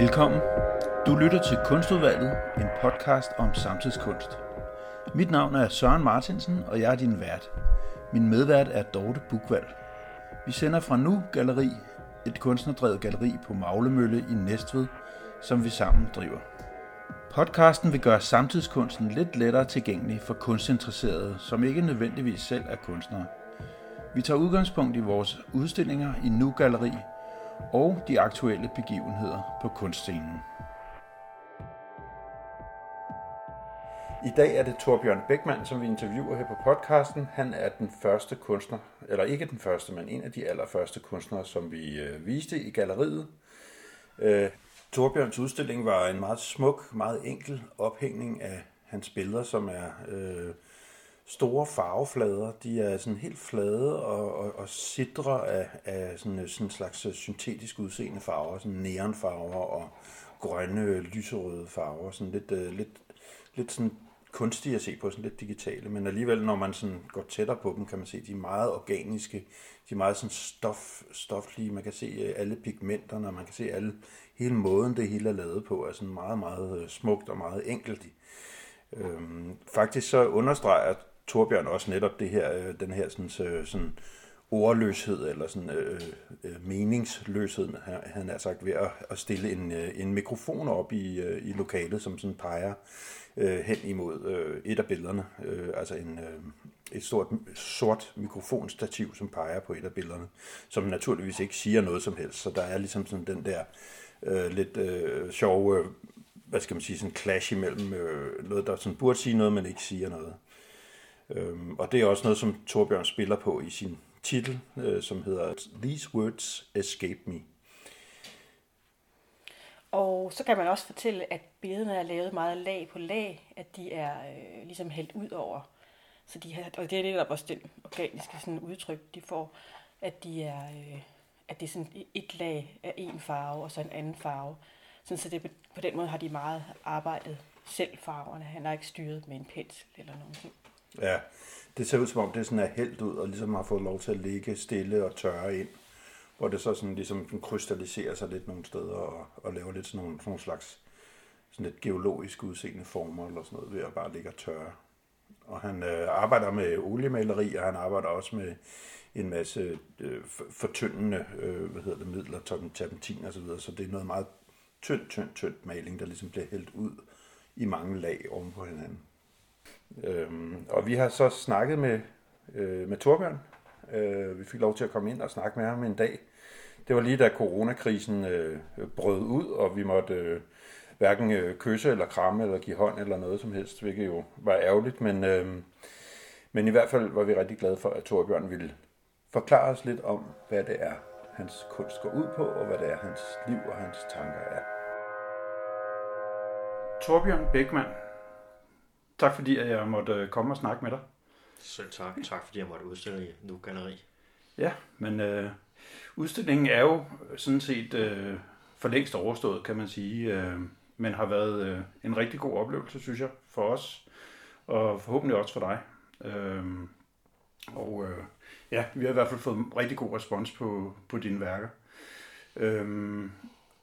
Velkommen. Du lytter til Kunstudvalget, en podcast om samtidskunst. Mit navn er Søren Martinsen, og jeg er din vært. Min medvært er Dorte Bukvald. Vi sender fra Nu Galeri, et kunstnerdrevet galleri på Maglemølle i Næstved, som vi sammen driver. Podcasten vil gøre samtidskunsten lidt lettere tilgængelig for kunstinteresserede, som ikke nødvendigvis selv er kunstnere. Vi tager udgangspunkt i vores udstillinger i Nu Galeri og de aktuelle begivenheder på kunstscenen. I dag er det Torbjørn Bækman, som vi interviewer her på podcasten. Han er den første kunstner, eller ikke den første, men en af de allerførste kunstnere, som vi øh, viste i galleriet. Øh, Torbjørns udstilling var en meget smuk, meget enkel ophængning af hans billeder, som er øh, store farveflader. De er sådan helt flade og, og, og sidre af, af sådan, sådan en slags syntetisk udseende farver, sådan neonfarver og grønne, lyserøde farver, sådan lidt, øh, lidt, lidt sådan kunstige at se på, sådan lidt digitale, men alligevel, når man sådan går tættere på dem, kan man se, de er meget organiske, de er meget sådan stof, stoflige, man kan se øh, alle pigmenterne, og man kan se alle, hele måden, det hele er lavet på, er sådan meget, meget øh, smukt og meget enkelt. Øhm, faktisk så understreger Torbjørn også netop det her, øh, den her sådan, sådan ordløshed eller sådan øh, øh, meningsløshed, han har sagt, ved at, at stille en, øh, en mikrofon op i, øh, i lokalet, som sådan peger øh, hen imod øh, et af billederne, øh, altså en, øh, et stort sort mikrofonstativ, som peger på et af billederne, som naturligvis ikke siger noget som helst, så der er ligesom sådan den der øh, lidt øh, sjove, øh, hvad skal man sige, sådan clash imellem øh, noget, der sådan burde sige noget, men ikke siger noget. Øhm, og det er også noget, som Torbjørn spiller på i sin titel, øh, som hedder These Words Escape Me. Og så kan man også fortælle, at billederne er lavet meget lag på lag, at de er øh, ligesom hældt ud over. Så de har, og det er netop også den organiske sådan, udtryk, de får, at de er, øh, at det er sådan et lag af en farve, og så en anden farve. Sådan, så det, på den måde har de meget arbejdet selv farverne. Han har ikke styret med en pensel eller noget. Ja, det ser ud som om, det sådan er hældt ud, og ligesom har fået lov til at ligge stille og tørre ind hvor det så sådan ligesom krystalliserer sig lidt nogle steder og, og laver lidt sådan nogle, sådan nogle slags sådan lidt geologisk udseende former eller sådan noget ved at bare ligge og tørre. Og han øh, arbejder med oliemaleri, og han arbejder også med en masse øh, fortyndende øh, hvad hedder det, midler, terpentin og så videre, så det er noget meget tyndt, tyndt, tyndt maling, der ligesom bliver hældt ud i mange lag oven på hinanden. Øhm, og vi har så snakket med, øh, med Torbjørn, Øh, vi fik lov til at komme ind og snakke med ham en dag. Det var lige da coronakrisen øh, brød ud, og vi måtte øh, hverken øh, kysse eller kramme eller give hånd eller noget som helst, hvilket jo var ærgerligt, men, øh, men i hvert fald var vi rigtig glade for, at Torbjørn ville forklare os lidt om, hvad det er, hans kunst går ud på, og hvad det er, hans liv og hans tanker er. Torbjørn Bækman tak fordi jeg måtte øh, komme og snakke med dig. Selv tak. Tak fordi jeg måtte udstille i Nu Galeri. Ja, men øh, udstillingen er jo sådan set øh, for længst overstået, kan man sige. Øh, men har været øh, en rigtig god oplevelse, synes jeg, for os. Og forhåbentlig også for dig. Øh, og øh, ja, vi har i hvert fald fået en rigtig god respons på, på dine værker. Øh,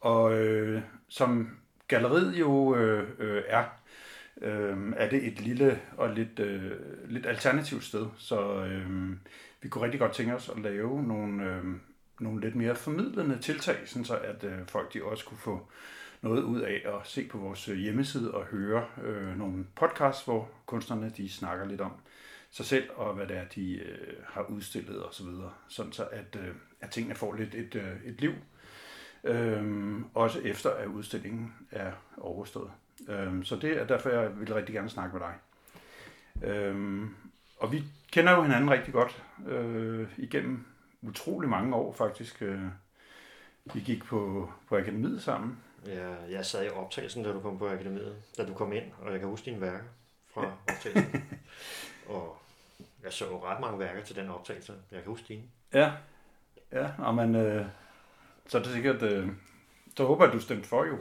og øh, som galleriet jo øh, øh, er, øh, er det et lille og lidt, øh, lidt alternativt sted. Så øh, vi kunne rigtig godt tænke os at lave nogle, øh, nogle lidt mere formidlende tiltag, sådan så at øh, folk de også kunne få noget ud af at se på vores øh, hjemmeside og høre øh, nogle podcasts, hvor kunstnerne de snakker lidt om sig selv og hvad det er, de øh, har udstillet og så videre, sådan så at, øh, at tingene får lidt et, øh, et liv, øh, også efter at udstillingen er overstået. Øhm, så det er derfor, jeg vil rigtig gerne snakke med dig. Øhm, og vi kender jo hinanden rigtig godt øh, igennem utrolig mange år faktisk. Øh, vi gik på, på akademiet sammen. Ja, jeg sad i optagelsen, da du kom på akademiet, da du kom ind, og jeg kan huske dine værker fra optagelsen. og jeg så ret mange værker til den optagelse. Jeg kan huske dine. Ja, ja og man, øh, så er det sikkert, øh, så håber jeg, du stemte for jo.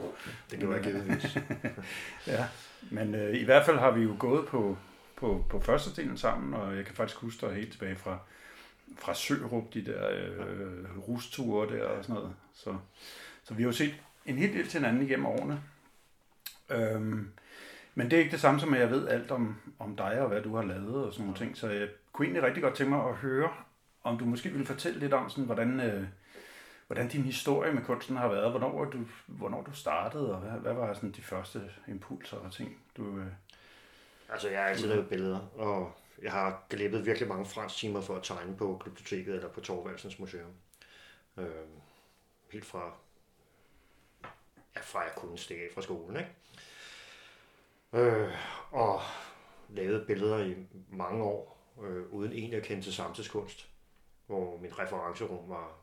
Det kan være givetvis. ja, men øh, i hvert fald har vi jo gået på, på, på første delen sammen, og jeg kan faktisk huske dig helt tilbage fra, fra Sørup, de der øh, rusture der og sådan noget. Så, så vi har jo set en hel del til hinanden igennem årene. Øhm, men det er ikke det samme som, at jeg ved alt om, om dig og hvad du har lavet og sådan nogle ting. Så jeg kunne egentlig rigtig godt tænke mig at høre, om du måske ville fortælle lidt om, sådan, hvordan, øh, hvordan din historie med kunsten har været. Hvornår du, hvornår du startede, og hvad, hvad var sådan de første impulser og ting, du... Øh... Altså, jeg har altid lavet billeder, og jeg har glippet virkelig mange fransk timer for at tegne på biblioteket eller på Torvaldsens Museum. Øh, helt fra, ja, fra jeg kunne stikke af fra skolen, ikke? Øh, og lavet billeder i mange år, øh, uden egentlig at kende til samtidskunst, hvor min referencerum var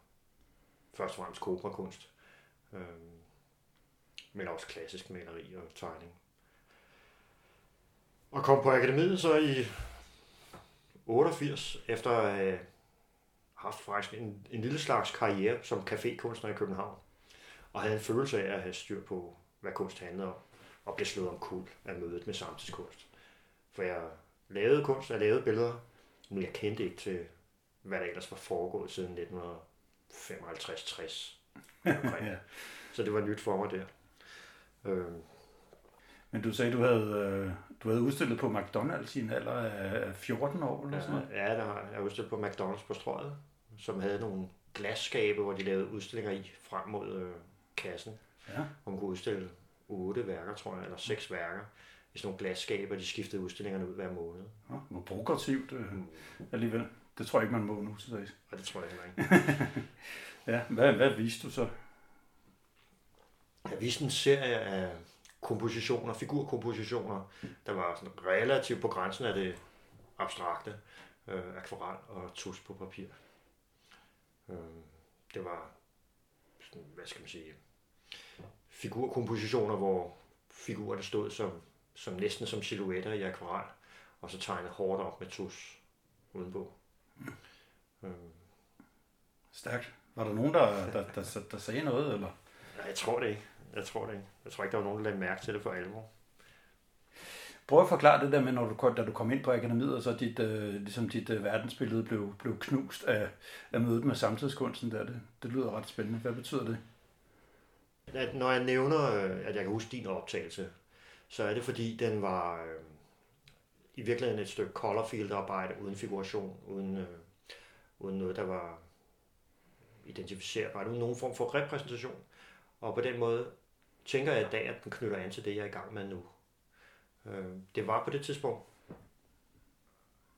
først og fremmest kobrakunst, øh, men også klassisk maleri og tegning. Og kom på akademiet så i 88, efter øh, at have haft faktisk en, en lille slags karriere som cafékunstner i København, og havde en følelse af at have styr på, hvad kunst handlede om, og blev slået om kul af mødet med samtidskunst. For jeg lavede kunst, jeg lavede billeder, men jeg kendte ikke til, hvad der ellers var foregået siden 1900 1955-60. ja. Så det var nyt for mig der. Øhm. Men du sagde, du havde, øh, du havde udstillet på McDonald's i en alder af 14 år eller sådan noget? Ja, der har jeg udstillet på McDonald's på strøget, som havde nogle glasskabe, hvor de lavede udstillinger i frem mod øh, kassen. Ja. Hvor man kunne udstille otte værker, tror jeg, eller seks værker i sådan nogle glasskaber. De skiftede udstillingerne ud hver måned. Ja, hvor progressivt øh, mm. alligevel. Det tror jeg ikke, man må nu til dags. Det tror jeg heller ikke. ja, hvad, hvad viste du så? Jeg viste en serie af kompositioner, figurkompositioner, der var sådan relativt på grænsen af det abstrakte, øh, akvarel og tus på papir. Øh, det var, sådan, hvad skal man sige, figurkompositioner, hvor figurerne stod som, som næsten som silhuetter i akvarel, og så tegnet hårdt op med tus udenpå. Øhm. Stærkt. Var der nogen, der, der, der, der sagde noget? Eller? Ja, jeg tror det ikke. Jeg tror det ikke. Jeg tror ikke, der var nogen, der lagde mærke til det for alvor. Prøv at forklare det der med, når du, da du kom ind på akademiet, og så dit, øh, ligesom dit øh, verdensbillede blev, blev knust af, af mødet med samtidskunsten. Der. Det, det lyder ret spændende. Hvad betyder det? At når jeg nævner, øh, at jeg kan huske din optagelse, så er det fordi, den var øh, i virkeligheden et stykke color field arbejde uden figuration, uden, øh, uden noget, der var identificerbart, uden nogen form for repræsentation. Og på den måde tænker jeg i dag, at den knytter an til det, jeg er i gang med nu. Øh, det var på det tidspunkt,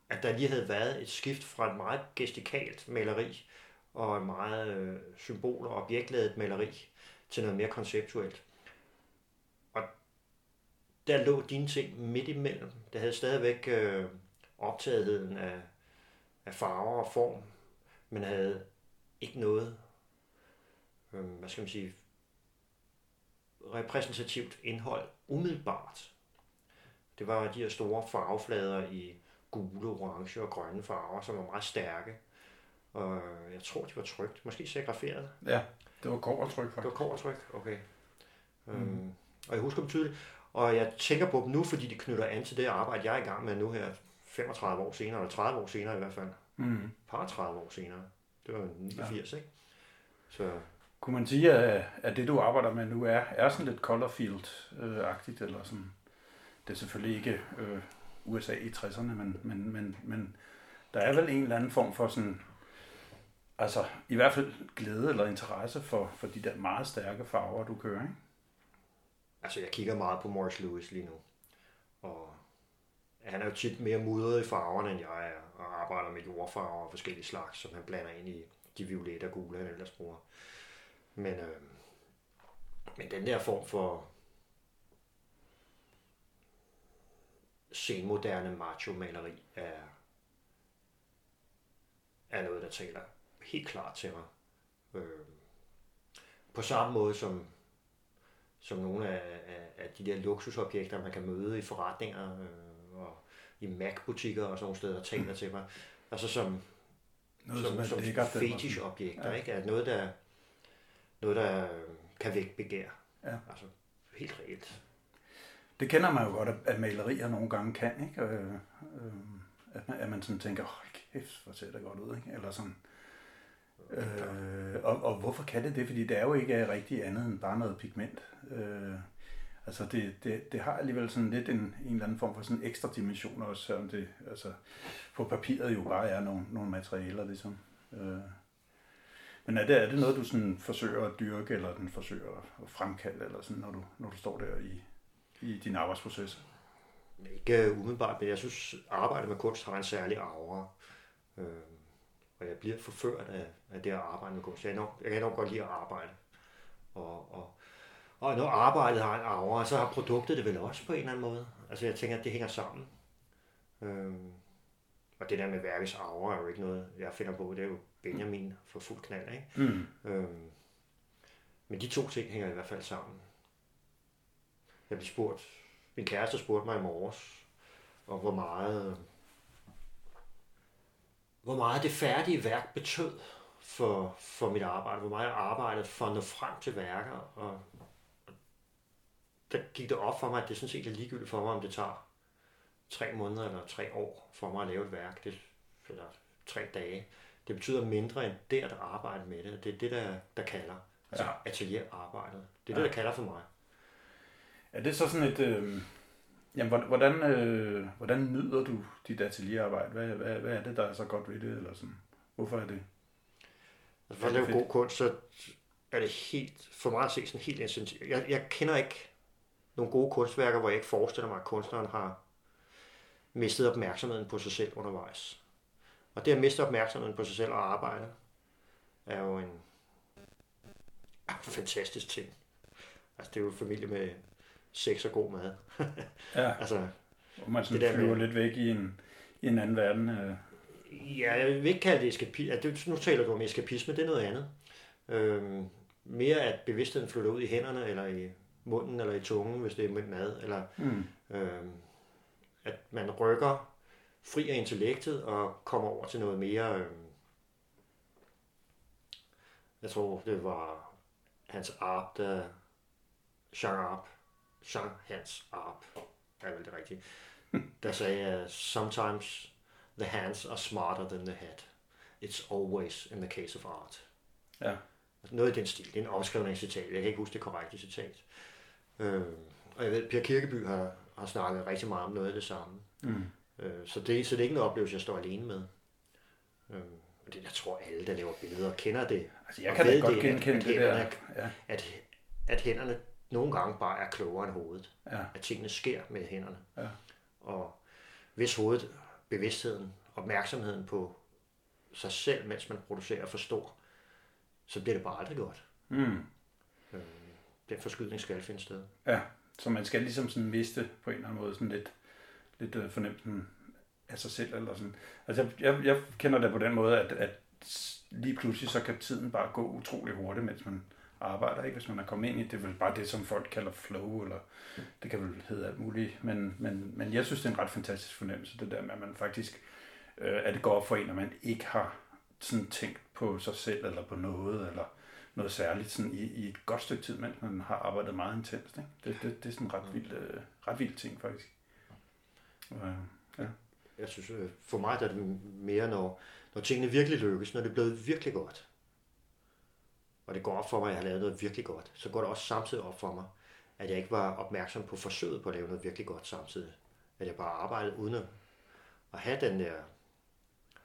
at der lige havde været et skift fra et meget gestikalt maleri og et meget øh, symbol- og objektladet maleri til noget mere konceptuelt. Og der lå dine ting midt imellem. Det havde stadigvæk øh, optagetheden af, af farver og form, men havde ikke noget, øh, hvad skal man sige, repræsentativt indhold umiddelbart. Det var de her store farveflader i gule, orange og grønne farver, som var meget stærke. Og jeg tror, de var trygt. Måske serigraferet. Ja, det var kovertryk faktisk. Det var kovertryk, okay. Mm. Øhm, og jeg husker dem tydeligt. Og jeg tænker på dem nu, fordi de knytter an til det arbejde, jeg er i gang med nu her, 35 år senere, eller 30 år senere i hvert fald. Mm. Par 30 år senere. Det var 89, ja. ikke? Så kunne man sige, at, at det, du arbejder med nu, er, er sådan lidt Colorfield-agtigt, eller sådan? Det er selvfølgelig ikke øh, USA i 60'erne, men, men, men, men der er vel en eller anden form for sådan, altså i hvert fald glæde eller interesse for, for de der meget stærke farver, du kører, ikke? Altså, jeg kigger meget på Morris Lewis lige nu, og han er jo tit mere mudret i farverne, end jeg er, og arbejder med jordfarver og forskellige slags, som han blander ind i de violette og gule, han ellers bruger. Men, øh, men den der form for senmoderne macho-maleri er, er noget, der taler helt klart til mig. Øh, på samme måde som, som nogle af, af, af de der luksusobjekter, man kan møde i forretninger øh, og i Mac-butikker og sådan nogle steder, taler til mig. Altså som, noget, som, som, som fetish-objekter, ja. ikke? Er noget, der, noget, der kan vække begær. Ja. Altså helt reelt. Det kender man jo godt, at malerier nogle gange kan, ikke? Øh, øh, at, man, at man sådan tænker, åh, kæft, hvor ser det godt ud, ikke? Eller sådan, Øh, Øh, og, og hvorfor kan det det? Fordi det er jo ikke rigtig andet end bare noget pigment. Øh, altså det, det, det har alligevel sådan lidt en, en eller anden form for sådan ekstra dimension også, selvom det altså, på papiret jo bare er nogle, nogle materialer ligesom. Øh, men er det, er det noget, du sådan forsøger at dyrke, eller den forsøger at fremkalde, eller sådan, når du, når du står der i, i din arbejdsproces? Ikke umiddelbart, men jeg synes, arbejdet med kunst har en særlig aura. Øh, og jeg bliver forført af, af det at arbejde med kunst. Jeg, nok, jeg kan nok godt lide at arbejde. Og, og, og når arbejdet har en aura, så har produktet det vel også på en eller anden måde. Altså jeg tænker, at det hænger sammen. Øh, og det der med værkets aura er jo ikke noget, jeg finder på. Det er jo Benjamin for fuld knald, ikke? Mm. Øhm, men de to ting hænger i hvert fald sammen. Jeg blev spurgt, min kæreste spurgte mig i morges, og hvor meget, hvor meget det færdige værk betød for, for mit arbejde, hvor meget jeg arbejdede for at nå frem til værker, og, og der gik det op for mig, at det sådan set er ligegyldigt for mig, om det tager tre måneder eller tre år for mig at lave et værk, det, eller tre dage. Det betyder mindre end det at arbejde med det. Det er det, der, der kalder. Altså ja. atelierarbejdet. Det er ja. det, der kalder for mig. Er det så sådan et... Øh, jamen, hvordan, øh, hvordan nyder du dit atelierarbejde? Hvad, hvad, hvad er det, der er så godt ved det? Eller sådan? Hvorfor er det? Altså, for at lave god kunst, så er det helt, for mig at se sådan helt essentielt. Jeg, jeg kender ikke nogle gode kunstværker, hvor jeg ikke forestiller mig, at kunstneren har mistet opmærksomheden på sig selv undervejs. Og det at miste opmærksomheden på sig selv og arbejde, er jo en fantastisk ting. Altså det er jo familie med sex og god mad. ja, altså, og man sådan det der flyver med, lidt væk i en, i en anden verden. Øh. Ja, jeg vil ikke kalde det eskapisme. Altså, nu taler du om eskapisme, det er noget andet. Øhm, mere at bevidstheden flytter ud i hænderne, eller i munden, eller i tungen, hvis det er med mad, eller mm. øhm, at man rykker fri af intellektet og kommer over til noget mere... Øh, jeg tror, det var Hans Arp, der... Jean Arp. Jean Hans Arp, er vel det rigtige. Der sagde, sometimes the hands are smarter than the head. It's always in the case of art. Ja. Noget i den stil. Det er en omskrivning citat. Jeg kan ikke huske det korrekte citat. Øh, og jeg ved, Per Kirkeby har, har snakket rigtig meget om noget af det samme. Mm. Øh, så, det, så det er ikke en oplevelse, jeg står alene med. Øh, det, jeg tror, alle, der laver billeder, kender det. Altså, jeg kan da godt genkende det, der. Ja. At, at hænderne nogle gange bare er klogere end hovedet. Ja. At tingene sker med hænderne. Ja. Og hvis hovedet, bevidstheden, opmærksomheden på sig selv, mens man producerer for stor, så bliver det bare aldrig godt. Mm. Øh, den forskydning skal finde sted. Ja, så man skal ligesom sådan miste på en eller anden måde sådan lidt lidt øh, fornemmelsen af sig selv. Eller sådan. Altså, jeg, jeg kender det på den måde, at, at lige pludselig så kan tiden bare gå utrolig hurtigt, mens man arbejder, ikke? hvis man er kommet ind i det. er vel bare det, som folk kalder flow, eller det kan vel hedde alt muligt. Men, men, men jeg synes, det er en ret fantastisk fornemmelse, det der med, at man faktisk, øh, at det går op for en, at man ikke har sådan tænkt på sig selv, eller på noget, eller noget særligt sådan i, i et godt stykke tid, mens man har arbejdet meget intenst. Ikke? Det, det, det er sådan en ret vild, øh, ret vild ting, faktisk. Ja. Jeg synes, øh, for mig der er det mere, når, når tingene virkelig lykkes, når det er blevet virkelig godt, og det går op for mig, at jeg har lavet noget virkelig godt, så går det også samtidig op for mig, at jeg ikke var opmærksom på forsøget på at lave noget virkelig godt samtidig. At jeg bare arbejdede uden at, have den der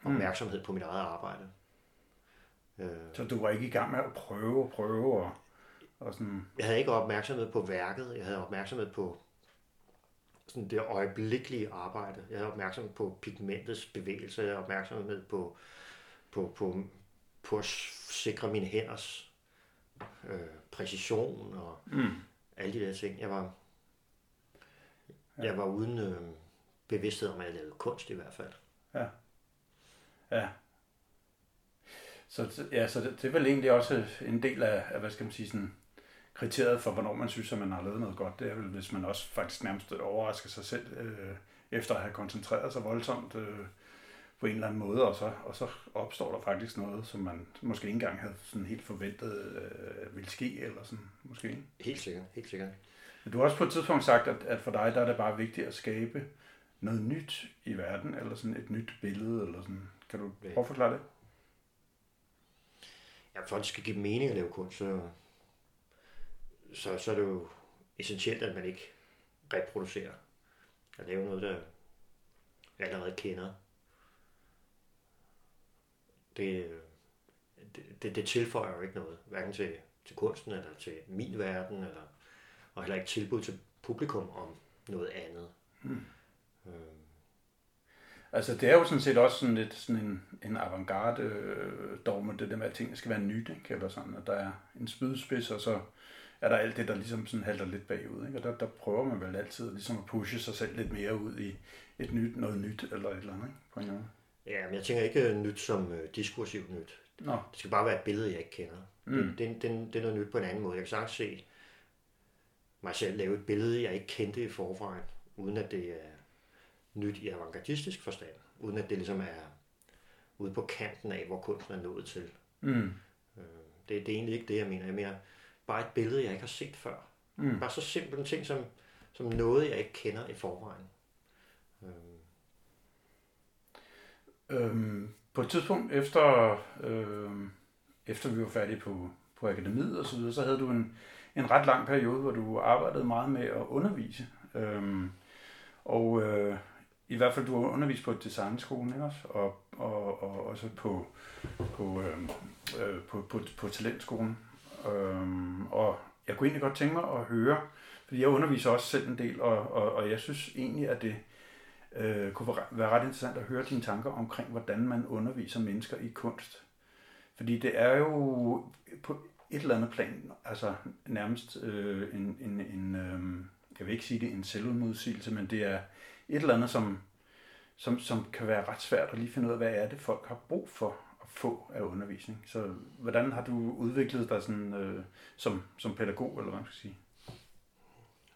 mm. opmærksomhed mm. på mit eget arbejde. Øh. Så du var ikke i gang med at prøve og prøve og, og sådan... Jeg havde ikke opmærksomhed på værket, jeg havde opmærksomhed på sådan det øjeblikkelige arbejde. Jeg er opmærksom på pigmentets bevægelse, jeg er opmærksomhed på, på, på, på at sikre mine hænders øh, præcision og mm. alle de der ting. Jeg var, jeg var uden øh, bevidsthed om, at jeg lavede kunst i hvert fald. Ja. Ja. Så, ja, så det, det er vel egentlig også en del af, af hvad skal man sige, sådan, kriteriet for, hvornår man synes, at man har lavet noget godt, det er vel, hvis man også faktisk nærmest overrasker sig selv, øh, efter at have koncentreret sig voldsomt øh, på en eller anden måde, og så, og så opstår der faktisk noget, som man måske ikke engang havde sådan helt forventet øh, ville ske, eller sådan, måske. Helt sikkert, helt sikkert. Men du har også på et tidspunkt sagt, at, at for dig, der er det bare vigtigt at skabe noget nyt i verden, eller sådan et nyt billede, eller sådan. Kan du prøve at forklare det? ja, for at det skal give mening at lave kunst, så, så, så er det jo essentielt, at man ikke reproducerer. At lave noget, der allerede kender. Det, det, det, tilføjer jo ikke noget, hverken til, til kunsten, eller til min verden, eller, og heller ikke tilbud til publikum om noget andet. Hmm. Øhm. Altså det er jo sådan set også sådan lidt sådan en, en avantgarde øh, dogme, det der med, at tingene skal være nyt, ikke? eller sådan, at der er en spydspids, og så er der alt det, der ligesom sådan halter lidt bagud. Ikke? Og der, der prøver man vel altid ligesom at pushe sig selv lidt mere ud i et nyt, noget nyt eller et eller andet, ikke? på en måde. Ja, men jeg tænker ikke nyt som uh, diskursivt nyt. Nå. Det skal bare være et billede, jeg ikke kender. Mm. Det, det, det, det er noget nyt på en anden måde. Jeg kan sagtens se mig selv lave et billede, jeg ikke kendte i forvejen, uden at det er nyt i avantgardistisk forstand. Uden at det ligesom er ude på kanten af, hvor kunsten er nået til. Mm. Øh, det, det er egentlig ikke det, jeg mener. Jeg mener bare et billede, jeg ikke har set før. Mm. Bare så simpelt en ting som, som noget, jeg ikke kender i forvejen. Øhm. Øhm, på et tidspunkt efter, øhm, efter vi var færdige på, på akademiet og så videre, så havde du en, en ret lang periode, hvor du arbejdede meget med at undervise. Øhm, og øh, i hvert fald, du har undervist på designskolen, ikke også? Og, og, og også på, på, øh, øh, på, på, på talentskolen. Øhm, og jeg kunne egentlig godt tænke mig at høre, fordi jeg underviser også selv en del, og, og, og jeg synes egentlig, at det øh, kunne være ret interessant at høre dine tanker omkring, hvordan man underviser mennesker i kunst. Fordi det er jo på et eller andet plan, altså nærmest øh, en, en, en øh, jeg vil ikke sige det en selvudmodsigelse, men det er et eller andet, som, som, som kan være ret svært at lige finde ud af, hvad er det, folk har brug for at få af undervisning. Så hvordan har du udviklet dig sådan, øh, som, som pædagog, eller hvad man skal sige?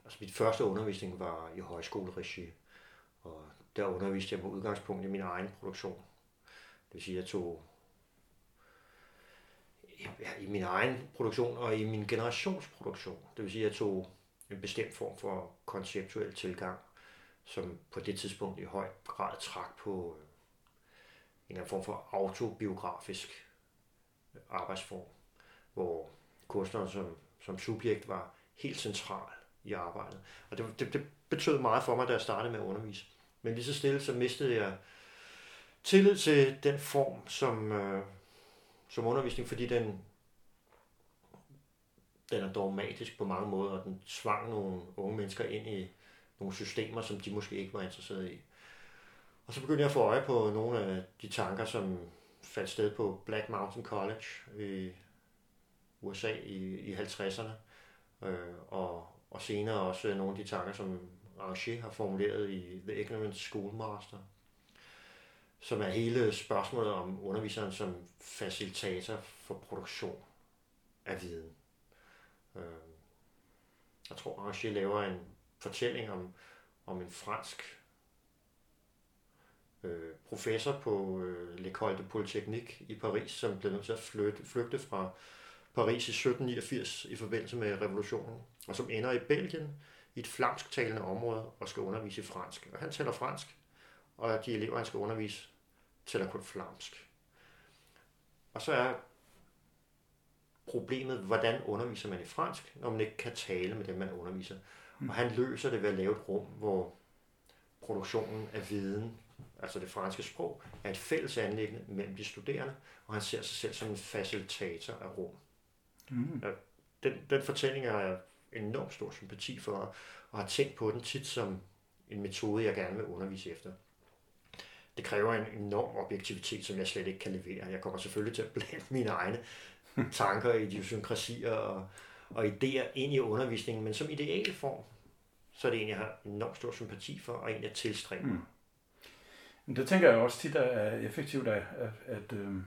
Altså mit første undervisning var i højskoleregi, og der underviste jeg på udgangspunkt i min egen produktion. Det vil sige, at jeg tog ja, i min egen produktion og i min generationsproduktion. Det vil sige, at jeg tog en bestemt form for konceptuel tilgang, som på det tidspunkt i høj grad trak på øh, en eller anden form for autobiografisk øh, arbejdsform, hvor kunstneren som, som subjekt var helt central i arbejdet. Og det, det, det betød meget for mig, da jeg startede med at undervise. Men lige så stille, så mistede jeg tillid til den form som, øh, som undervisning, fordi den, den er dogmatisk på mange måder, og den tvang nogle unge mennesker ind i nogle systemer, som de måske ikke var interesseret i. Og så begyndte jeg at få øje på nogle af de tanker, som faldt sted på Black Mountain College i USA i, i 50'erne, øh, og, og senere også nogle af de tanker, som Ranché har formuleret i The Ignorant Schoolmaster, som er hele spørgsmålet om underviseren som facilitator for produktion af viden. Øhm, jeg tror, Ranché laver en fortælling om, om en fransk øh, professor på øh, L'École de Polytechnique i Paris, som blev nødt til at flytte, flygte fra Paris i 1789 i forbindelse med revolutionen, og som ender i Belgien i et flamsktalende område og skal undervise i fransk. Og han taler fransk, og de elever, han skal undervise, taler kun flamsk. Og så er problemet, hvordan underviser man i fransk, når man ikke kan tale med dem, man underviser. Mm. Og han løser det ved at lave et rum, hvor produktionen af viden, altså det franske sprog, er et fælles anlæggende mellem de studerende, og han ser sig selv som en facilitator af rum. Mm. Den, den fortælling er enormt stor sympati for, og har tænkt på den tit som en metode, jeg gerne vil undervise efter. Det kræver en enorm objektivitet, som jeg slet ikke kan levere. Jeg kommer selvfølgelig til at blande mine egne tanker, idiosynkrasier og, og idéer ind i undervisningen, men som ideal form, så er det en, jeg har enormt stor sympati for, og en, jeg tilstræber. Mm. Men det tænker jeg også tit er effektivt, at, at, at, øhm,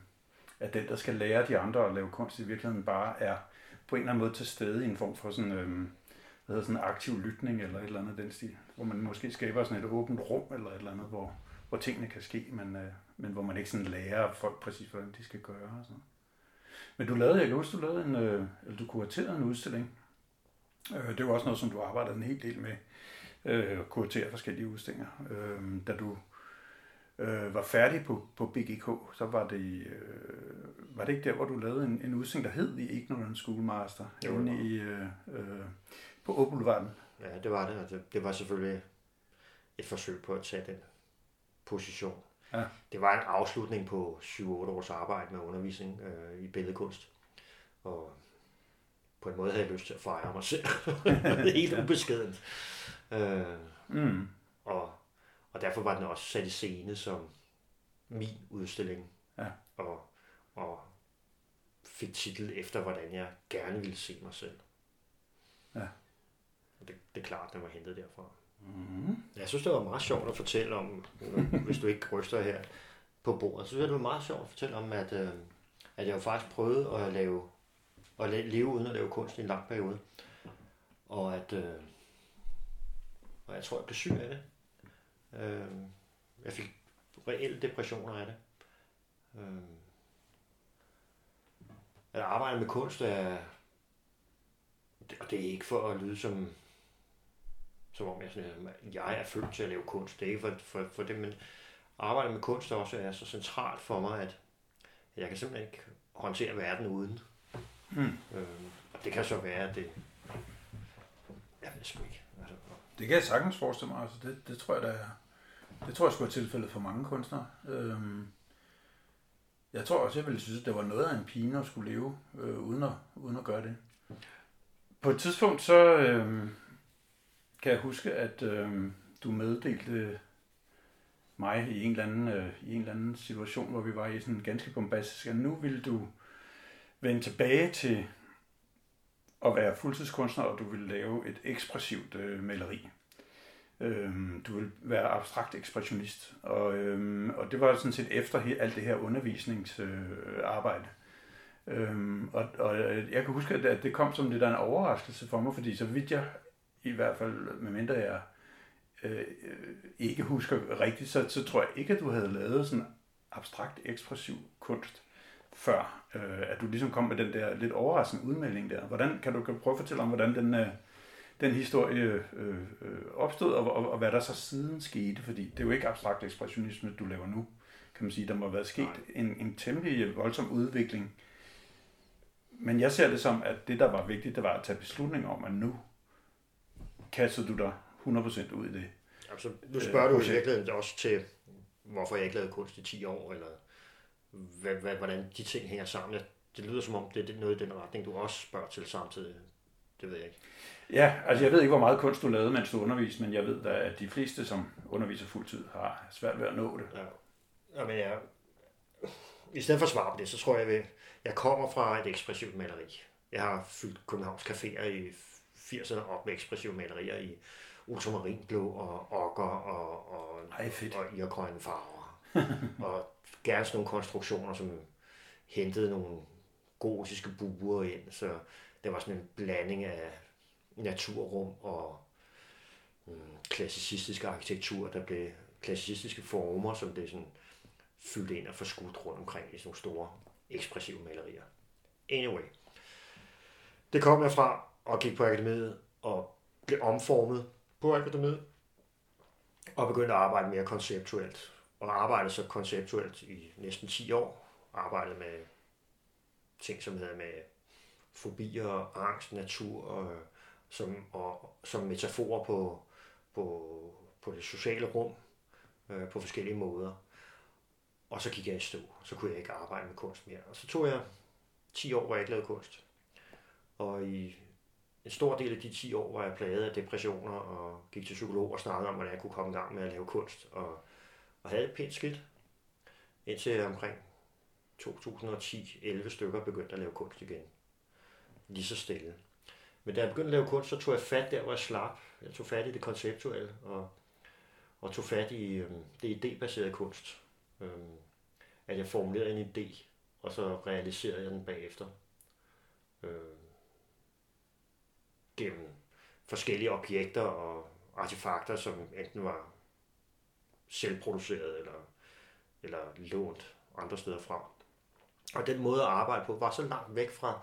at den, der skal lære de andre at lave kunst, i virkeligheden bare er på en eller anden måde til stede i en form for sådan, øh, hvad hedder sådan aktiv lytning eller et eller andet den stil, hvor man måske skaber sådan et åbent rum eller et eller andet, hvor, hvor tingene kan ske, men, øh, men hvor man ikke sådan lærer folk præcis, hvordan de skal gøre. Og sådan. Men du lavede, jeg kan huske, du lavede en, øh, eller du kuraterede en udstilling. Øh, det var også noget, som du arbejdede en hel del med, øh, kuratere forskellige udstillinger. Øh, da du øh, var færdig på, på BGK, så var det, øh, var det ikke der, hvor du lavede en, en udstilling, der hed The Ignorant Schoolmaster, Jo, inde i, øh, øh, på Åboulevarden? Ja, det var det, og det, det var selvfølgelig et forsøg på at tage den position. Ja. Det var en afslutning på 7-8 års arbejde med undervisning øh, i billedkunst. Og på en måde havde jeg lyst til at fejre mig selv. Helt Ja. ubeskedent. Øh, Mm. og, og derfor var den også sat i scene som min udstilling. Ja. Og, og fik titel efter, hvordan jeg gerne ville se mig selv. Ja. Og det, det er klart, den var hentet derfra. Mm. Jeg synes, det var meget sjovt at fortælle om, hvis du ikke ryster her på bordet, så synes jeg, det var meget sjovt at fortælle om, at, øh, at jeg jo faktisk prøvede at lave at la- leve uden at lave kunst i en lang periode. Og at øh, og jeg tror, jeg blev syg af det. Øh, jeg fik reelle depressioner af det. Øh, at arbejde med kunst er, og det er ikke for at lyde som som om jeg, sådan, jeg er født til at lave kunst. Det er ikke for, for, for det, men arbejde med kunst også er så centralt for mig, at jeg kan simpelthen ikke håndtere verden uden. Mm. Øhm, og det kan så være, at det... Jeg ved sgu ikke. Altså, Det kan jeg sagtens forestille mig. Altså, det, det tror jeg, der er. Det tror jeg skulle være tilfældet for mange kunstnere. Øhm, jeg tror også, jeg ville synes, at det var noget af en pine at skulle leve øh, uden, at, uden at gøre det. På et tidspunkt så øh, kan jeg huske, at øh, du meddelte mig i en, eller anden, øh, i en eller anden situation, hvor vi var i sådan en ganske bombastisk, at nu ville du vende tilbage til at være fuldtidskunstner, og du ville lave et ekspressivt øh, maleri. Øhm, du vil være abstrakt ekspressionist, og, øhm, og det var sådan set efter he- alt det her undervisningsarbejde. Øh, øhm, og, og jeg kan huske, at det kom som lidt af en overraskelse for mig, fordi så vidt jeg, i hvert fald medmindre jeg øh, ikke husker rigtigt, så, så tror jeg ikke, at du havde lavet sådan abstrakt ekspressiv kunst før, øh, at du ligesom kom med den der lidt overraskende udmelding der. Hvordan kan du kan du prøve at fortælle om, hvordan den, øh, den historie øh, øh, opstod, og, og, og hvad der så siden skete? Fordi det er jo ikke abstrakt ekspressionisme, du laver nu, kan man sige. Der må have været sket en, en temmelig voldsom udvikling. Men jeg ser det som, at det, der var vigtigt, det var at tage beslutning om, at nu kastede du dig 100% ud i det. altså, nu spørger du i virkeligheden også til, hvorfor jeg ikke lavede kunst i 10 år, eller hvad, hvad, hvordan de ting hænger sammen. Det lyder som om, det er noget i den retning, du også spørger til samtidig. Det ved jeg ikke. Ja, altså jeg ved ikke, hvor meget kunst du lavede, mens du underviste, men jeg ved da, at de fleste, som underviser fuldtid, har svært ved at nå det. Ja. Jamen, jeg, I stedet for at svare på det, så tror jeg, at jeg kommer fra et ekspressivt maleri. Jeg har fyldt Københavns Caféer i 80'erne op med ekspressive malerier i ultramarinblå og okker og, og, Ej, fedt. og irgrønne farver. og gerne sådan nogle konstruktioner, som hentede nogle gotiske buer ind, så det var sådan en blanding af naturrum og mm, klassicistisk arkitektur, der blev klassicistiske former, som det sådan fyldt ind og forskudt rundt omkring i sådan nogle store ekspressive malerier. Anyway. Det kom jeg fra og gik på akademiet og blev omformet på akademiet og begyndte at arbejde mere konceptuelt. Og arbejdede så konceptuelt i næsten 10 år. Arbejdede med ting, som hedder med fobier, angst, natur, og, som, og, som metaforer på, på, på det sociale rum øh, på forskellige måder. Og så gik jeg i stå. Så kunne jeg ikke arbejde med kunst mere. Og så tog jeg 10 år, hvor jeg ikke lavede kunst. Og i en stor del af de 10 år var jeg plaget af depressioner og gik til psykolog og snakkede om, hvordan jeg kunne komme i gang med at lave kunst. Og, og havde et pænt skidt. Indtil omkring 2010-11 stykker begyndte at lave kunst igen. Lige så stille. Men da jeg begyndte at lave kunst, så tog jeg fat der, hvor jeg slap. Jeg tog fat i det konceptuelle og, og tog fat i øh, det idébaserede kunst. Øh, at jeg formulerede en idé, og så realiserede jeg den bagefter. Øh, gennem forskellige objekter og artefakter, som enten var selvproduceret eller, eller lånt andre steder fra. Og den måde at arbejde på var så langt væk fra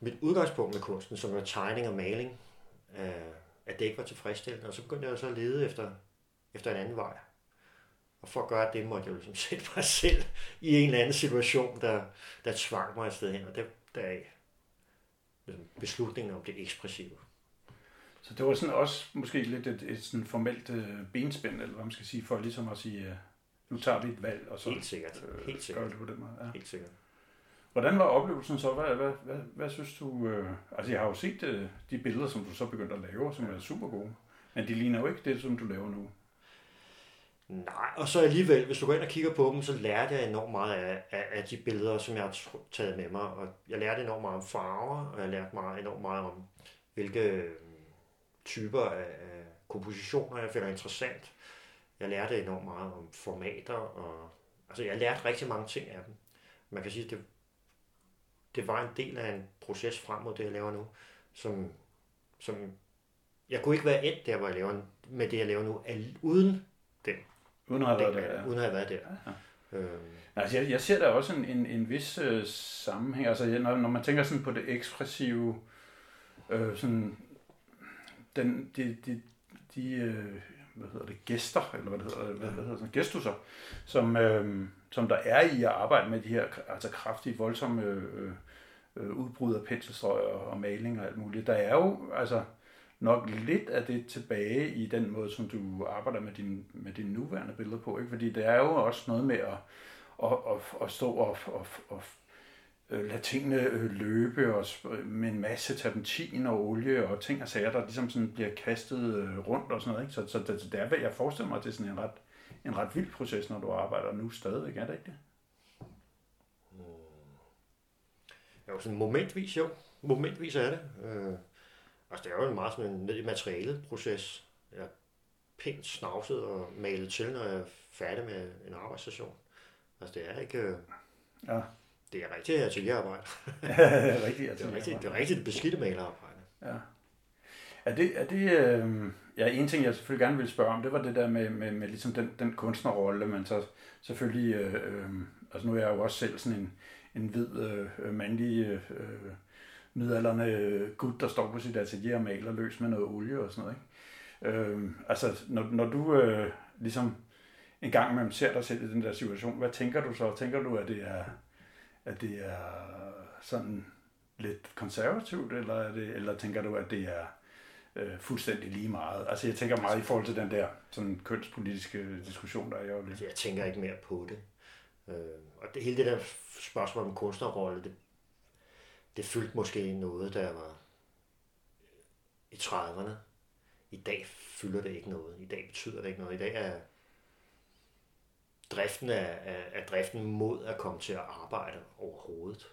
mit udgangspunkt med kunsten, som var tegning og maling, øh, at det ikke var tilfredsstillende. Og så begyndte jeg så at lede efter, efter en anden vej. Og for at gøre det, måtte jeg jo ligesom sætte mig selv i en eller anden situation, der, der tvang mig et sted hen. Og det, der er ligesom beslutningen om det ekspressive. Så det var sådan også måske lidt et, et sådan formelt øh, benspænd, eller hvad man skal sige, for ligesom at sige, øh, nu tager vi et valg, og så Helt sikkert. øh, Helt gør sikkert. vi det på den måde. Ja. Helt sikkert. Hvordan var oplevelsen så? Hvad, hvad, hvad, hvad synes du? Øh, altså jeg har jo set øh, de billeder, som du så begyndte at lave, som er super gode. Men de ligner jo ikke det, som du laver nu. Nej, og så alligevel, hvis du går ind og kigger på dem, så lærte jeg enormt meget af, af, af de billeder, som jeg har taget med mig. Og jeg lærte enormt meget om farver, og jeg lærte meget, enormt meget om, hvilke øh, typer af, af kompositioner, jeg finder interessant. Jeg lærte enormt meget om formater, og altså jeg lærte rigtig mange ting af dem. Man kan sige, at det, det var en del af en proces frem mod det, jeg laver nu, som, som jeg kunne ikke være endt der, hvor jeg laver med det, jeg laver nu, al- uden den Uden at have været der. Ja. uden at have været der. Øhm, Altså, jeg, jeg ser der også en, en, en vis øh, sammenhæng. Altså, når, når man tænker sådan på det ekspressive, øh, sådan, den, de, de, de øh, hvad hedder det, gæster, eller hvad det hedder, hvad, hvad hedder sådan, gæstusser, som, øh, som der er i at arbejde med de her altså kraftige, voldsomme øh, øh, udbrud af penselstrøg og, og maling og alt muligt. Der er jo altså nok lidt af det tilbage i den måde, som du arbejder med din, med din nuværende billeder på. Ikke? Fordi det er jo også noget med at, at, at, at stå og, og, og øh, lade tingene øh, løbe og med en masse terpentin og olie og ting og sager, der ligesom sådan bliver kastet øh, rundt og sådan noget. Ikke? Så, så det, det er, hvad jeg forestiller mig, at det er sådan en ret, en ret vild proces, når du arbejder nu stadigvæk, er det ikke det? jo, sådan momentvis jo. Momentvis er det. Øh, altså det er jo en meget sådan en ned i materialet proces. Jeg er pænt snavset og malet til, når jeg er færdig med en arbejdsstation. Altså det er ikke... Øh, Ja, det er rigtig atelierarbejde. rigtigt. Det er rigtig, det er rigtig det beskidte malerarbejde. Ja. Er det, er det øh, ja, en ting, jeg selvfølgelig gerne ville spørge om, det var det der med, med, med ligesom den, den kunstnerrolle, man så selvfølgelig, øh, øh, altså nu er jeg jo også selv sådan en, en hvid, øh, mandlig, øh, midalderne gut, der står på sit atelier og maler løs med noget olie og sådan noget, ikke? Øh, altså, når, når du øh, ligesom en gang imellem ser dig selv i den der situation, hvad tænker du så? Tænker du, at det er, at det er sådan lidt konservativt, eller, er det, eller tænker du, at det er øh, fuldstændig lige meget? Altså jeg tænker meget i forhold til den der sådan kønspolitiske diskussion, der er i øjeblikket. Altså, jeg tænker ikke mere på det. Øh, og det, hele det der spørgsmål om kunstnerrolle, det, det fyldte måske noget, der var i 30'erne. I dag fylder det ikke noget. I dag betyder det ikke noget. I dag er driften af, af, af driften mod at komme til at arbejde overhovedet.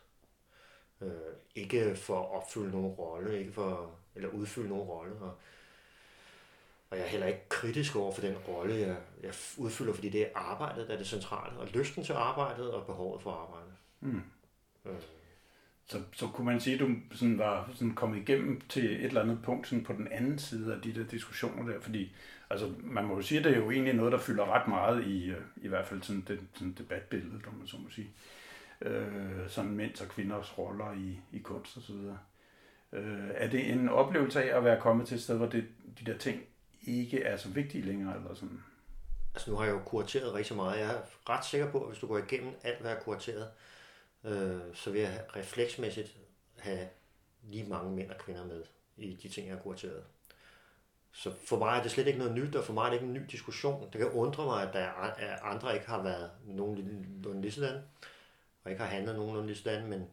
Øh, ikke for at opfylde nogen rolle, ikke for, eller udfylde nogen rolle. Og, og jeg er heller ikke kritisk over for den rolle, jeg, jeg udfylder, fordi det er arbejdet, der er det centrale, og lysten til arbejdet og behovet for arbejdet. Mm. Øh, Så, så kunne man sige, at du sådan var sådan kommet igennem til et eller andet punkt sådan på den anden side af de der diskussioner der, fordi altså, man må jo sige, at det er jo egentlig noget, der fylder ret meget i, øh, i hvert fald sådan det sådan debatbillede, om man så må sige. Øh, sådan mænds og kvinders roller i, i kunst og så videre. Øh, er det en oplevelse af at være kommet til et sted, hvor det, de der ting ikke er så vigtige længere, eller sådan? Altså nu har jeg jo kurateret rigtig meget. Jeg er ret sikker på, at hvis du går igennem alt, hvad jeg har kurateret, øh, så vil jeg refleksmæssigt have lige mange mænd og kvinder med i de ting, jeg har kurateret. Så for mig er det slet ikke noget nyt, og for mig er det ikke en ny diskussion. Det kan undre mig, at der er andre ikke har været nogenlunde lige sådan, og ikke har handlet nogenlunde lige sådan, men,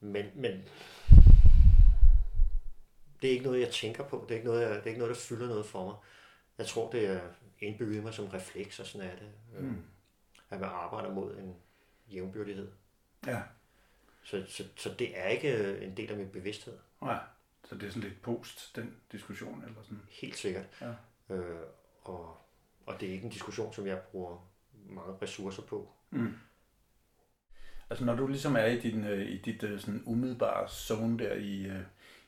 men, men det er ikke noget, jeg tænker på. Det er ikke noget, jeg, det er ikke noget, der fylder noget for mig. Jeg tror, det er indbygget i mig som refleks, og sådan er det. Mm. At man arbejder mod en jævnbyrdighed. Ja, Så, så, så det er ikke en del af min bevidsthed. nej. Så det er sådan lidt post, den diskussion, eller sådan. Helt sikkert. Ja. Øh, og, og det er ikke en diskussion, som jeg bruger mange ressourcer på. Mm. Altså når du ligesom er i, din, øh, i dit øh, sådan umiddelbare zone der i, øh,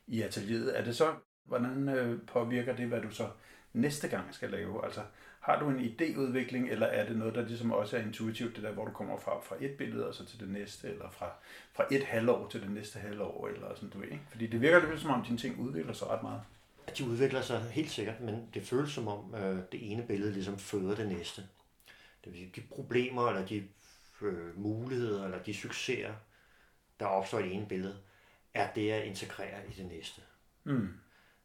i atelieret, er det så, hvordan påvirker det, hvad du så næste gang skal lave? Altså har du en idéudvikling, eller er det noget, der ligesom også er intuitivt, det der, hvor du kommer fra, fra et billede og så til det næste, eller fra, fra et halvår til det næste halvår, eller sådan, du ved, ikke? Fordi det virker lidt som om, dine ting udvikler sig ret meget. at de udvikler sig helt sikkert, men det føles som om øh, det ene billede ligesom føder det næste. Det vil sige, de problemer, eller de øh, muligheder, eller de succeser, der opstår i det ene billede, er det at integrere i det næste. Mm.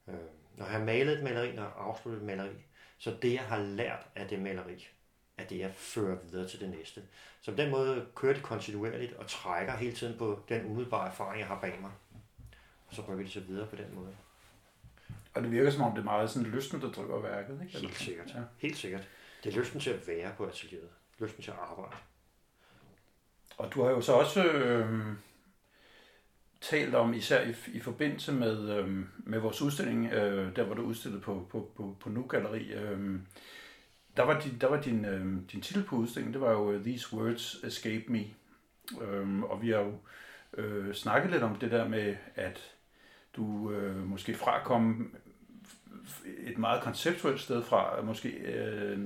Øh, når jeg har malet et maleri, når jeg har afsluttet et maleri, så det, jeg har lært af det maleri, er det, jeg fører videre til det næste. Så på den måde kører det kontinuerligt og trækker hele tiden på den umiddelbare erfaring, jeg har bag mig. Og så rykker de så videre på den måde. Og det virker som om, det er meget sådan lysten, der driver værket, ikke? Helt sikkert. Ja. Helt sikkert. Det er lysten til at være på atelieret. Lysten til at arbejde. Og du har jo så også øh, talt om, især i, i forbindelse med, øh, med vores udstilling, øh, der hvor du udstillede på, på, på, på Nu Galleri, øh, der var, din, der var din, øh, din titel på udstillingen, det var jo øh, These Words Escape Me. Øh, og vi har jo øh, snakket lidt om det der med, at du øh, måske frakom et meget konceptuelt sted fra, måske øh,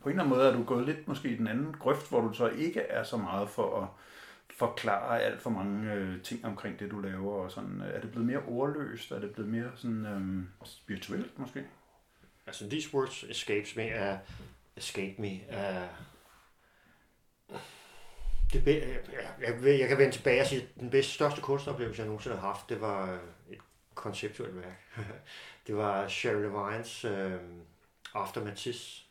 på en eller anden måde er du gået lidt måske i den anden grøft, hvor du så ikke er så meget for at forklare alt for mange øh, ting omkring det, du laver. Og sådan. Er det blevet mere ordløst? Er det blevet mere sådan, øh, spirituelt måske? Altså, these words escapes me, uh, escape me. Uh, det, be- jeg, jeg, jeg, kan vende tilbage og sige, at den bedste, største kunstoplevelse, jeg nogensinde har haft, det var øh, et konceptuelt værk. det var Sherry Levines øh, uh, After Matisse,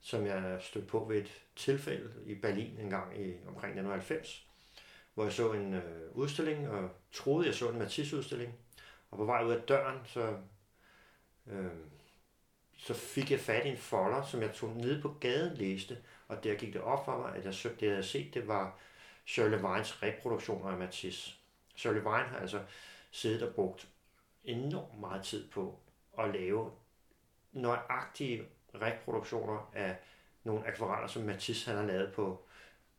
som jeg stødte på ved et tilfælde i Berlin en gang i omkring 1990, hvor jeg så en øh, udstilling, og troede, jeg så en Matisse-udstilling. Og på vej ud af døren, så, øh, så fik jeg fat i en folder, som jeg tog nede på gaden læste, og der gik det op for mig, at jeg så, det, jeg havde set, det var Shirley Vines reproduktioner af Matisse. Shirley Vine har altså siddet og brugt enormt meget tid på at lave nøjagtige reproduktioner af nogle akvareller, som Matisse han har lavet på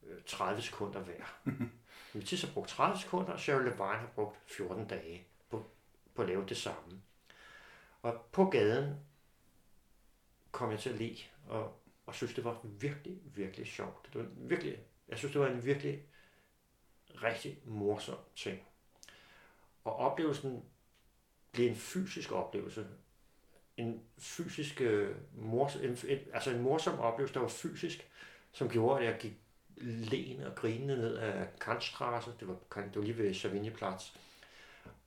øh, 30 sekunder hver. Matisse har brugt 30 sekunder, og Cheryl Levine har brugt 14 dage på, på at lave det samme. Og på gaden kom jeg til at lide, og, og synes, det var virkelig, virkelig sjovt. Det var virkelig, jeg synes, det var en virkelig rigtig morsom ting. Og oplevelsen blev en fysisk oplevelse. En fysisk, øh, mors, en, en, altså en morsom oplevelse, der var fysisk, som gjorde, at jeg gik len og grinende ned af Kantstrasse, det var, det var lige ved Savignyplatz,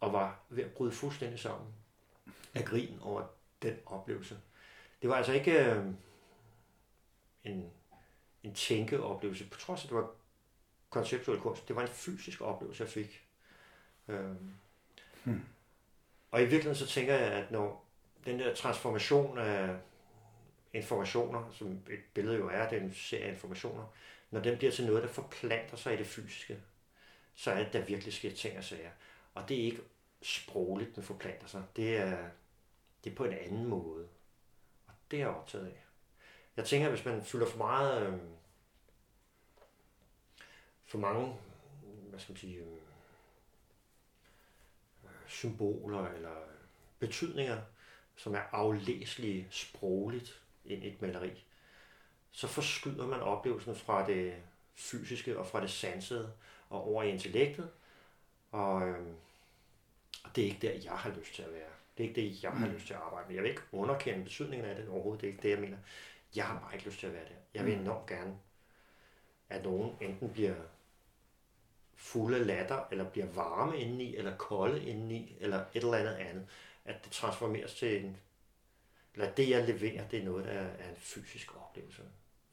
og var ved at bryde fuldstændig sammen af grin over den oplevelse. Det var altså ikke øh, en, en tænkeoplevelse, på trods af, at det var konceptuel kunst. Det var en fysisk oplevelse, jeg fik. Øh, Hmm. Og i virkeligheden så tænker jeg, at når den der transformation af informationer, som et billede jo er, det er en serie af informationer, når den bliver til noget, der forplanter sig i det fysiske, så er det, der virkelig sker ting og sager. Og det er ikke sprogligt, den forplanter sig. Det er, det er på en anden måde. Og det er jeg optaget af. Jeg tænker, at hvis man fylder for meget, øh, for mange, hvad skal man sige, øh, symboler eller betydninger, som er aflæselige sprogligt ind i et maleri, så forskyder man oplevelsen fra det fysiske og fra det sansede og over i intellektet. Og, øh, og det er ikke der, jeg har lyst til at være. Det er ikke det, jeg har Mm. lyst til at arbejde med. Jeg vil ikke underkende betydningen af det overhovedet. Det er ikke det, jeg mener. Jeg har bare ikke lyst til at være der. Jeg vil Mm. enormt gerne, at nogen enten bliver fulde af latter, eller bliver varme indeni, eller kolde indeni, eller et eller andet andet. At det transformeres til en... Eller det, jeg leverer, det er noget, der er en fysisk oplevelse.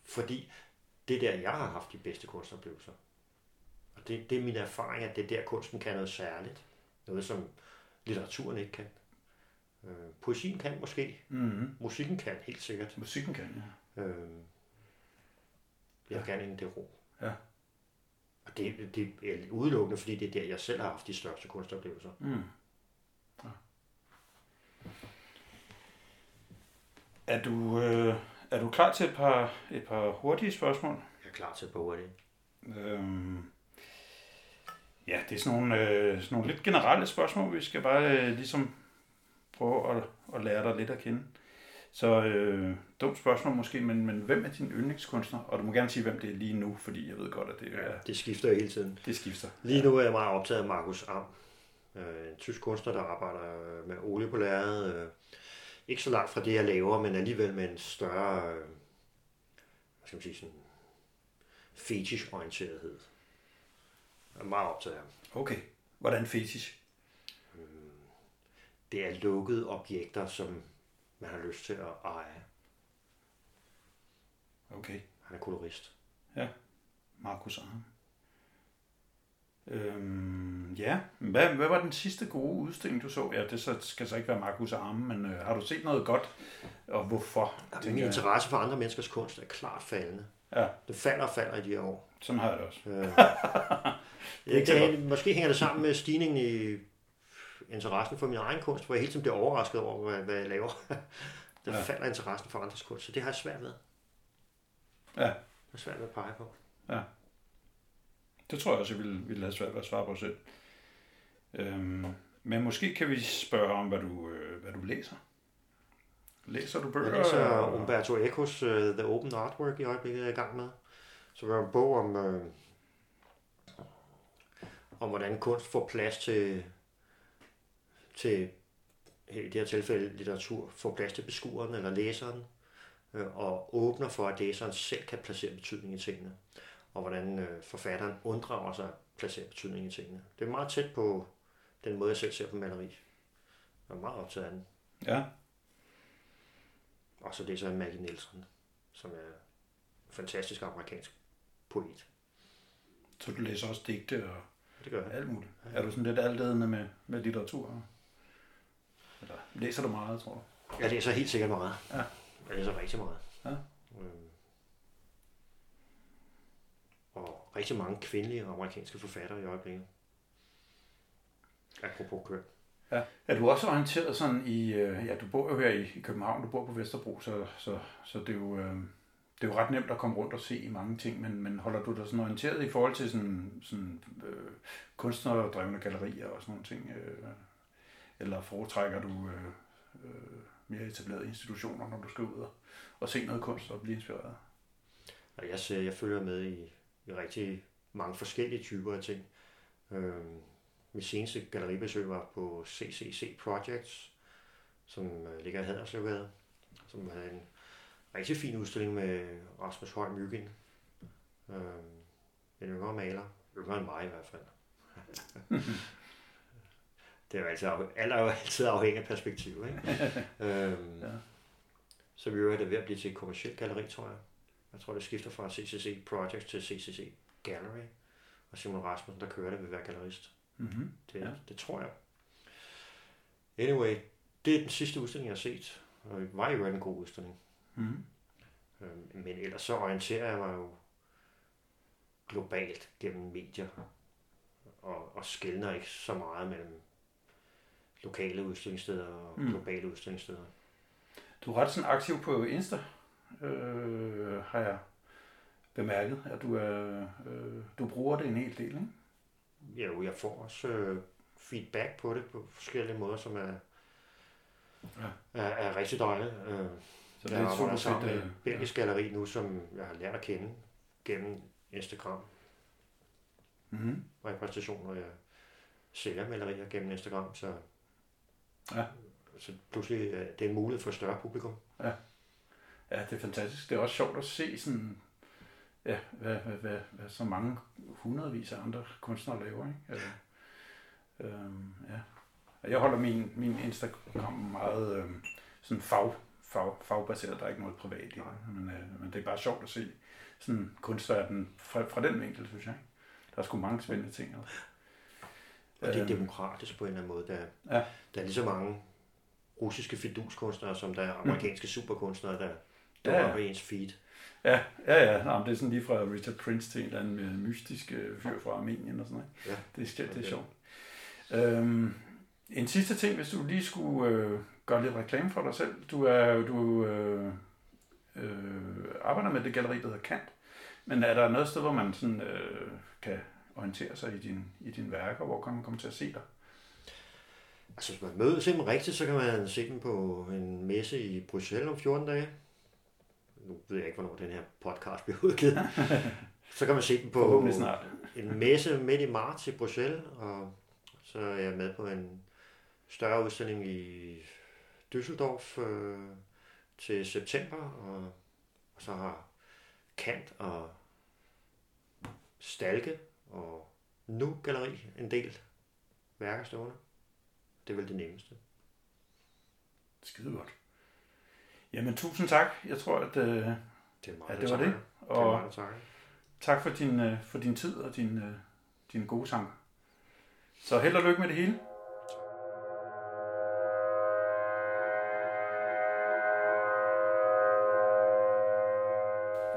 Fordi det er der, jeg har haft de bedste kunstoplevelser. Og det, det er min erfaring, at det er der, kunsten kan noget særligt. Noget, som litteraturen ikke kan. Øh, poesien kan måske. Mm-hmm. Musikken kan helt sikkert. Musikken kan, ja. Øh, jeg vil gerne ind i det rum. Ja. Og det, det er udelukkende, fordi det er der, jeg selv har haft de største kunstoplevelser. Mm. Ja. Er du, øh, er du klar til et par, et par hurtige spørgsmål? Jeg er klar til at på det. Øhm, ja, det er sådan nogle, øh, sådan nogle lidt generelle spørgsmål. Vi skal bare øh, ligesom prøve at, at lære dig lidt at kende. Så øh, dumt spørgsmål måske, men, men hvem er din yndlingskunstner? Og du må gerne sige, hvem det er lige nu, fordi jeg ved godt, at det, er, Det skifter hele tiden. det skifter. Lige nu er jeg meget optaget af Markus Am. Øh, en tysk kunstner, der arbejder med olie på lærredet. Øh, ikke så langt fra det, jeg laver, men alligevel med en større, øh, hvad skal man sige, sådan fetish-orienterethed. Jeg er meget optaget af. Okay. Hvordan fetish? Det er lukkede objekter, som man har lyst til at eje. Okay. Han er kolorist. Ja. Markus Arm. Øhm, ja, hvad, hvad var den sidste gode udstilling, du så? Ja, det så, skal så ikke være Markus Arme, men øh, har du set noget godt, og hvorfor? Min tænker jeg? interesse for andre menneskers kunst er klart faldende. Ja, Det falder og falder i de her år. sådan har jeg det også. Øh, ikke så det, måske hænger det sammen med stigningen i interessen for min egen kunst, hvor jeg hele tiden bliver overrasket over, hvad, hvad jeg laver. Der Ja. ja. falder interessen for andres kunst, så det har jeg svært ved. Ja, Det er svært ved at pege på. Det tror jeg også, jeg ville, ville have svært ved at svare på selv. Øhm, men måske kan vi spørge om, hvad du, øh, hvad du læser. Læser du bøger? Jeg læser Umberto Ecos uh, The Open Artwork i øjeblikket, jeg er i gang med. Så det er en bog om, øh, om hvordan kunst får plads til, til i det her tilfælde litteratur, får plads til beskueren eller læseren, øh, og åbner for, at læseren selv kan placere betydning i tingene. Og hvordan øh, forfatteren unddrager sig at placere betydning i tingene. Det er meget tæt på den måde, jeg selv ser på maleri. Jeg er meget optaget af den. Ja, Og så læser jeg Maggie Nielsen, som er en fantastisk amerikansk poet. så du læser også digte og Det gør jeg. alt muligt. Er du sådan lidt altædende med, med litteratur? Eller læser du meget, tror du? Jeg læser helt sikkert meget. Ja. Jeg læser rigtig meget. Ja. Øhm. Og rigtig mange kvindelige amerikanske forfattere i øjeblikket. Apropos køn. Ja. Er du også orienteret sådan i, øh, ja, du bor jo her i, i København, du bor på Vesterbro, så, så, så det, er jo, øh, det er jo ret nemt at komme rundt og se i mange ting, men, men holder du dig sådan orienteret i forhold til sådan, sådan øh, kunstnerdrevne gallerier og sådan nogle ting? Øh, eller foretrækker du øh, øh, mere etablerede institutioner, når du skal ud og, og se noget kunst og blive inspireret? Og jeg, ser, jeg følger med i rigtig mange forskellige typer af ting. Øhm, mit seneste galleribesøg var på CCC Projects, som øh, ligger i Haderslevgade, som havde en rigtig fin udstilling med Rasmus Høj Myggen. Øhm, en yngre maler. Yngre end mig i hvert fald. det er jo altid, alt er jo altid afhængig af perspektiv, ikke? øhm, Ja. ja. Så vi er det ved at blive til et kommersielt galleri, tror jeg. Jeg tror, det skifter fra CCC Projects til CCC Gallery. Og Simon Rasmussen, der kører det, vil være gallerist. Mm-hmm. Det, Ja. det tror jeg. Anyway, det er den sidste udstilling, jeg har set. Og det var jo en god udstilling. Mm-hmm. Øhm, Men ellers så orienterer jeg mig jo globalt gennem medier. Og, og skældner ikke så meget mellem lokale udstillingssteder og mm. globale udstillingssteder. Du er ret sådan aktiv på Insta, øh, har jeg bemærket, at du, er, øh, du bruger det en hel del, ikke? Jo, jeg får også øh, feedback på det på forskellige måder, som er, Ja. er, er rigtig dejligt. Øh, Så jeg arbejder sammen med øh, belgisk galleri nu, som jeg har lært at kende gennem Instagram mm-hmm. repræsentation, hvor jeg sælger malerier gennem Instagram, så, Ja. så pludselig øh, det er en mulighed for et større publikum. Ja, det er fantastisk. Det er også sjovt at se sådan, ja, hvad, hvad, hvad, hvad så mange hundredvis af andre kunstnere laver, ikke? Altså, øhm, ja. Jeg holder min, min Instagram meget øhm, sådan fag, fag, fagbaseret. Der er ikke noget privat i det, men, øh, men det er bare sjovt at se sådan kunstverden fra, fra den vinkel, synes jeg. Der er sgu mange spændende ting. Altså. Og det er Øhm. demokratisk på en eller anden måde. Der, Ja. der er lige så mange russiske fiduskunstnere, som der er amerikanske superkunstnere, der Dukker ja. op i ens feed. Ja, ja, ja. Nå, det er sådan lige fra Richard Prince til en eller anden øh, mystisk øh, fyr fra Armenien og sådan noget. Ja. Det er, skægt, det er Okay. sjovt. Øhm, en sidste ting, hvis du lige skulle øh, gøre lidt reklame for dig selv. Du er du øh, øh, arbejder med det galleri, der hedder Kant. Men er der noget sted, hvor man sådan, øh, kan orientere sig i din, i dine værker? Hvor kan man komme til at se dig? Altså, hvis man møder dem rigtigt, så kan man se dem på en messe i Bruxelles om 14 dage. Nu ved jeg ikke, hvornår den her podcast bliver udgivet. så kan man se dem på snart. en messe midt i marts i Bruxelles, og så er jeg med på en større udstilling i Düsseldorf øh, til september, og, og så har Kant og Stalke og Nu Galeri en del værker stående. Det er vel det nemmeste. Skide godt. Jamen, tusind tak. Jeg tror, at... Øh, Det er meget, det var det. takker. Det er Og meget, takker. tak for din, øh, for din tid og din, øh, din gode sang. Så held og lykke med det hele.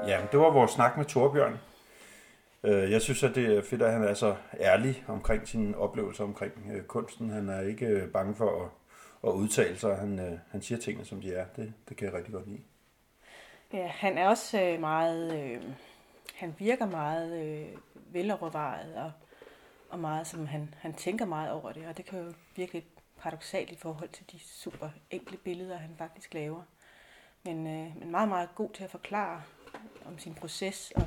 Ja, det var vores snak med Torbjørn. Øh, Jeg synes, at det er fedt, at han er så ærlig omkring sine oplevelser omkring øh, kunsten. Han er ikke øh, bange for at, at udtale sig. Han, øh, han siger tingene, som de er. Det, det kan jeg rigtig godt lide. Ja, han er også øh, meget, øh, han virker meget øh, velovervejet og, og meget som han, han tænker meget over det, og det kan jo virke lidt paradoxalt i forhold til de super enkle billeder, han faktisk laver. Men, øh, men meget, meget god til at forklare om sin proces. Og,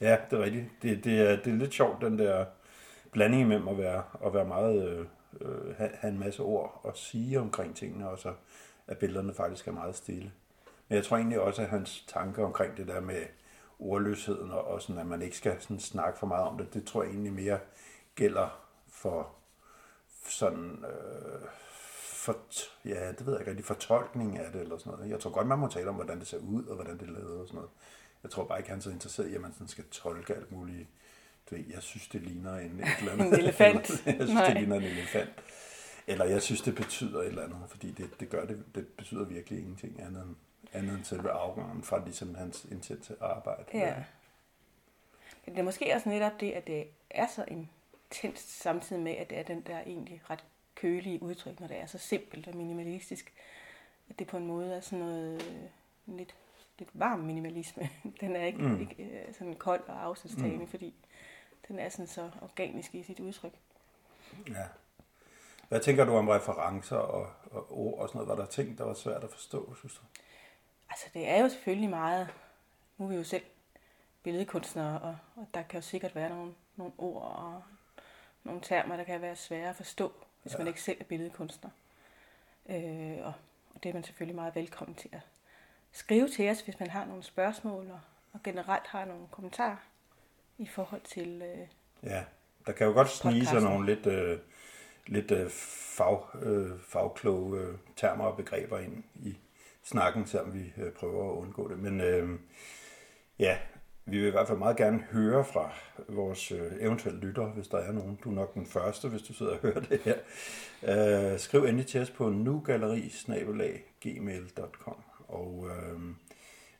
Ja, det er rigtigt. Det, det, er, det er lidt sjovt, den der blanding imellem at være, at være meget, øh, øh, have, have en masse ord at sige omkring tingene, og så at billederne faktisk er meget stille. Men jeg tror egentlig også, at hans tanker omkring det der med ordløsheden, og, og sådan, at man ikke skal sådan snakke for meget om det, det tror jeg egentlig mere gælder for sådan, øh, for, ja, det ved jeg ikke rigtig, fortolkning af det eller sådan noget. Jeg tror godt, man må tale om, hvordan det ser ud, og hvordan det er lavet og sådan noget. Jeg tror bare ikke, han er så interesseret i, at man sådan skal tolke alt muligt. Ved, jeg synes, det ligner en, et eller andet. En elefant. jeg synes, Nej. det ligner en elefant. Eller jeg synes, det betyder et eller andet, fordi det, det gør det, det betyder virkelig ingenting andet end, andet end selve afgangen fra ligesom hans intense arbejde. ja. Men det er måske også netop det, at det er så intenst samtidig med, at det er den der egentlig ret kølige udtryk, når det er så simpelt og minimalistisk, at det på en måde er sådan noget øh, lidt, lidt varm minimalisme. Den er ikke, Mm. ikke øh, sådan kold og afstandstagende, mm. fordi den er sådan så organisk i sit udtryk. Ja. Hvad tænker du om referencer og, og ord og sådan noget? Var der ting, der var svært at forstå, synes du? Altså det er jo selvfølgelig meget, nu er vi jo selv billedkunstnere, og, og der kan jo sikkert være nogle, nogle ord og nogle termer, der kan være svære at forstå, hvis Ja. man ikke selv er billedkunstner. Øh, og, og det er man selvfølgelig meget velkommen til at skrive til os, hvis man har nogle spørgsmål, og, og generelt har nogle kommentarer i forhold til... Øh, Ja, der kan jo godt snige sig nogle lidt, øh, lidt øh, fag, øh, fagkloge øh, termer og begreber ind i snakken, selvom vi øh, prøver at undgå det. Men øh, ja, vi vil i hvert fald meget gerne høre fra vores øh, eventuelle lyttere, hvis der er nogen. Du er nok den første, hvis du sidder og hører det her. Øh, skriv endelig til os på nugalleri-gmail.com og øh,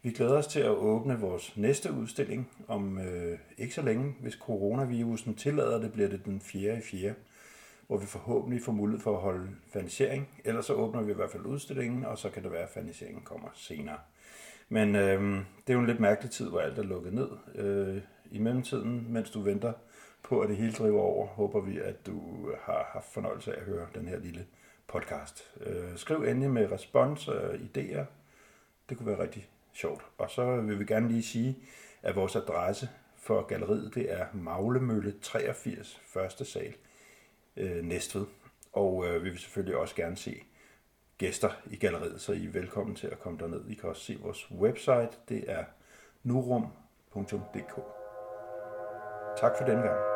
vi glæder os til at åbne vores næste udstilling om øh, ikke så længe. Hvis coronavirusen tillader det, bliver det den 4. i 4. hvor vi forhåbentlig får mulighed for at holde fanisering. Ellers så åbner vi i hvert fald udstillingen, og så kan det være, at faniseringen kommer senere. Men øh, det er jo en lidt mærkelig tid, hvor alt er lukket ned. Øh, I mellemtiden, mens du venter på, at det hele driver over, håber vi, at du har haft fornøjelse af at høre den her lille podcast. Øh, skriv endelig med respons og idéer. Det kunne være rigtig sjovt. Og så vil vi gerne lige sige, at vores adresse for galleriet, det er Maglemølle 83, første sal, øh, Næstved. Og øh, vi vil selvfølgelig også gerne se gæster i galleriet, så I er velkommen til at komme derned. I kan også se vores website, det er nurum.dk. Tak for den gang.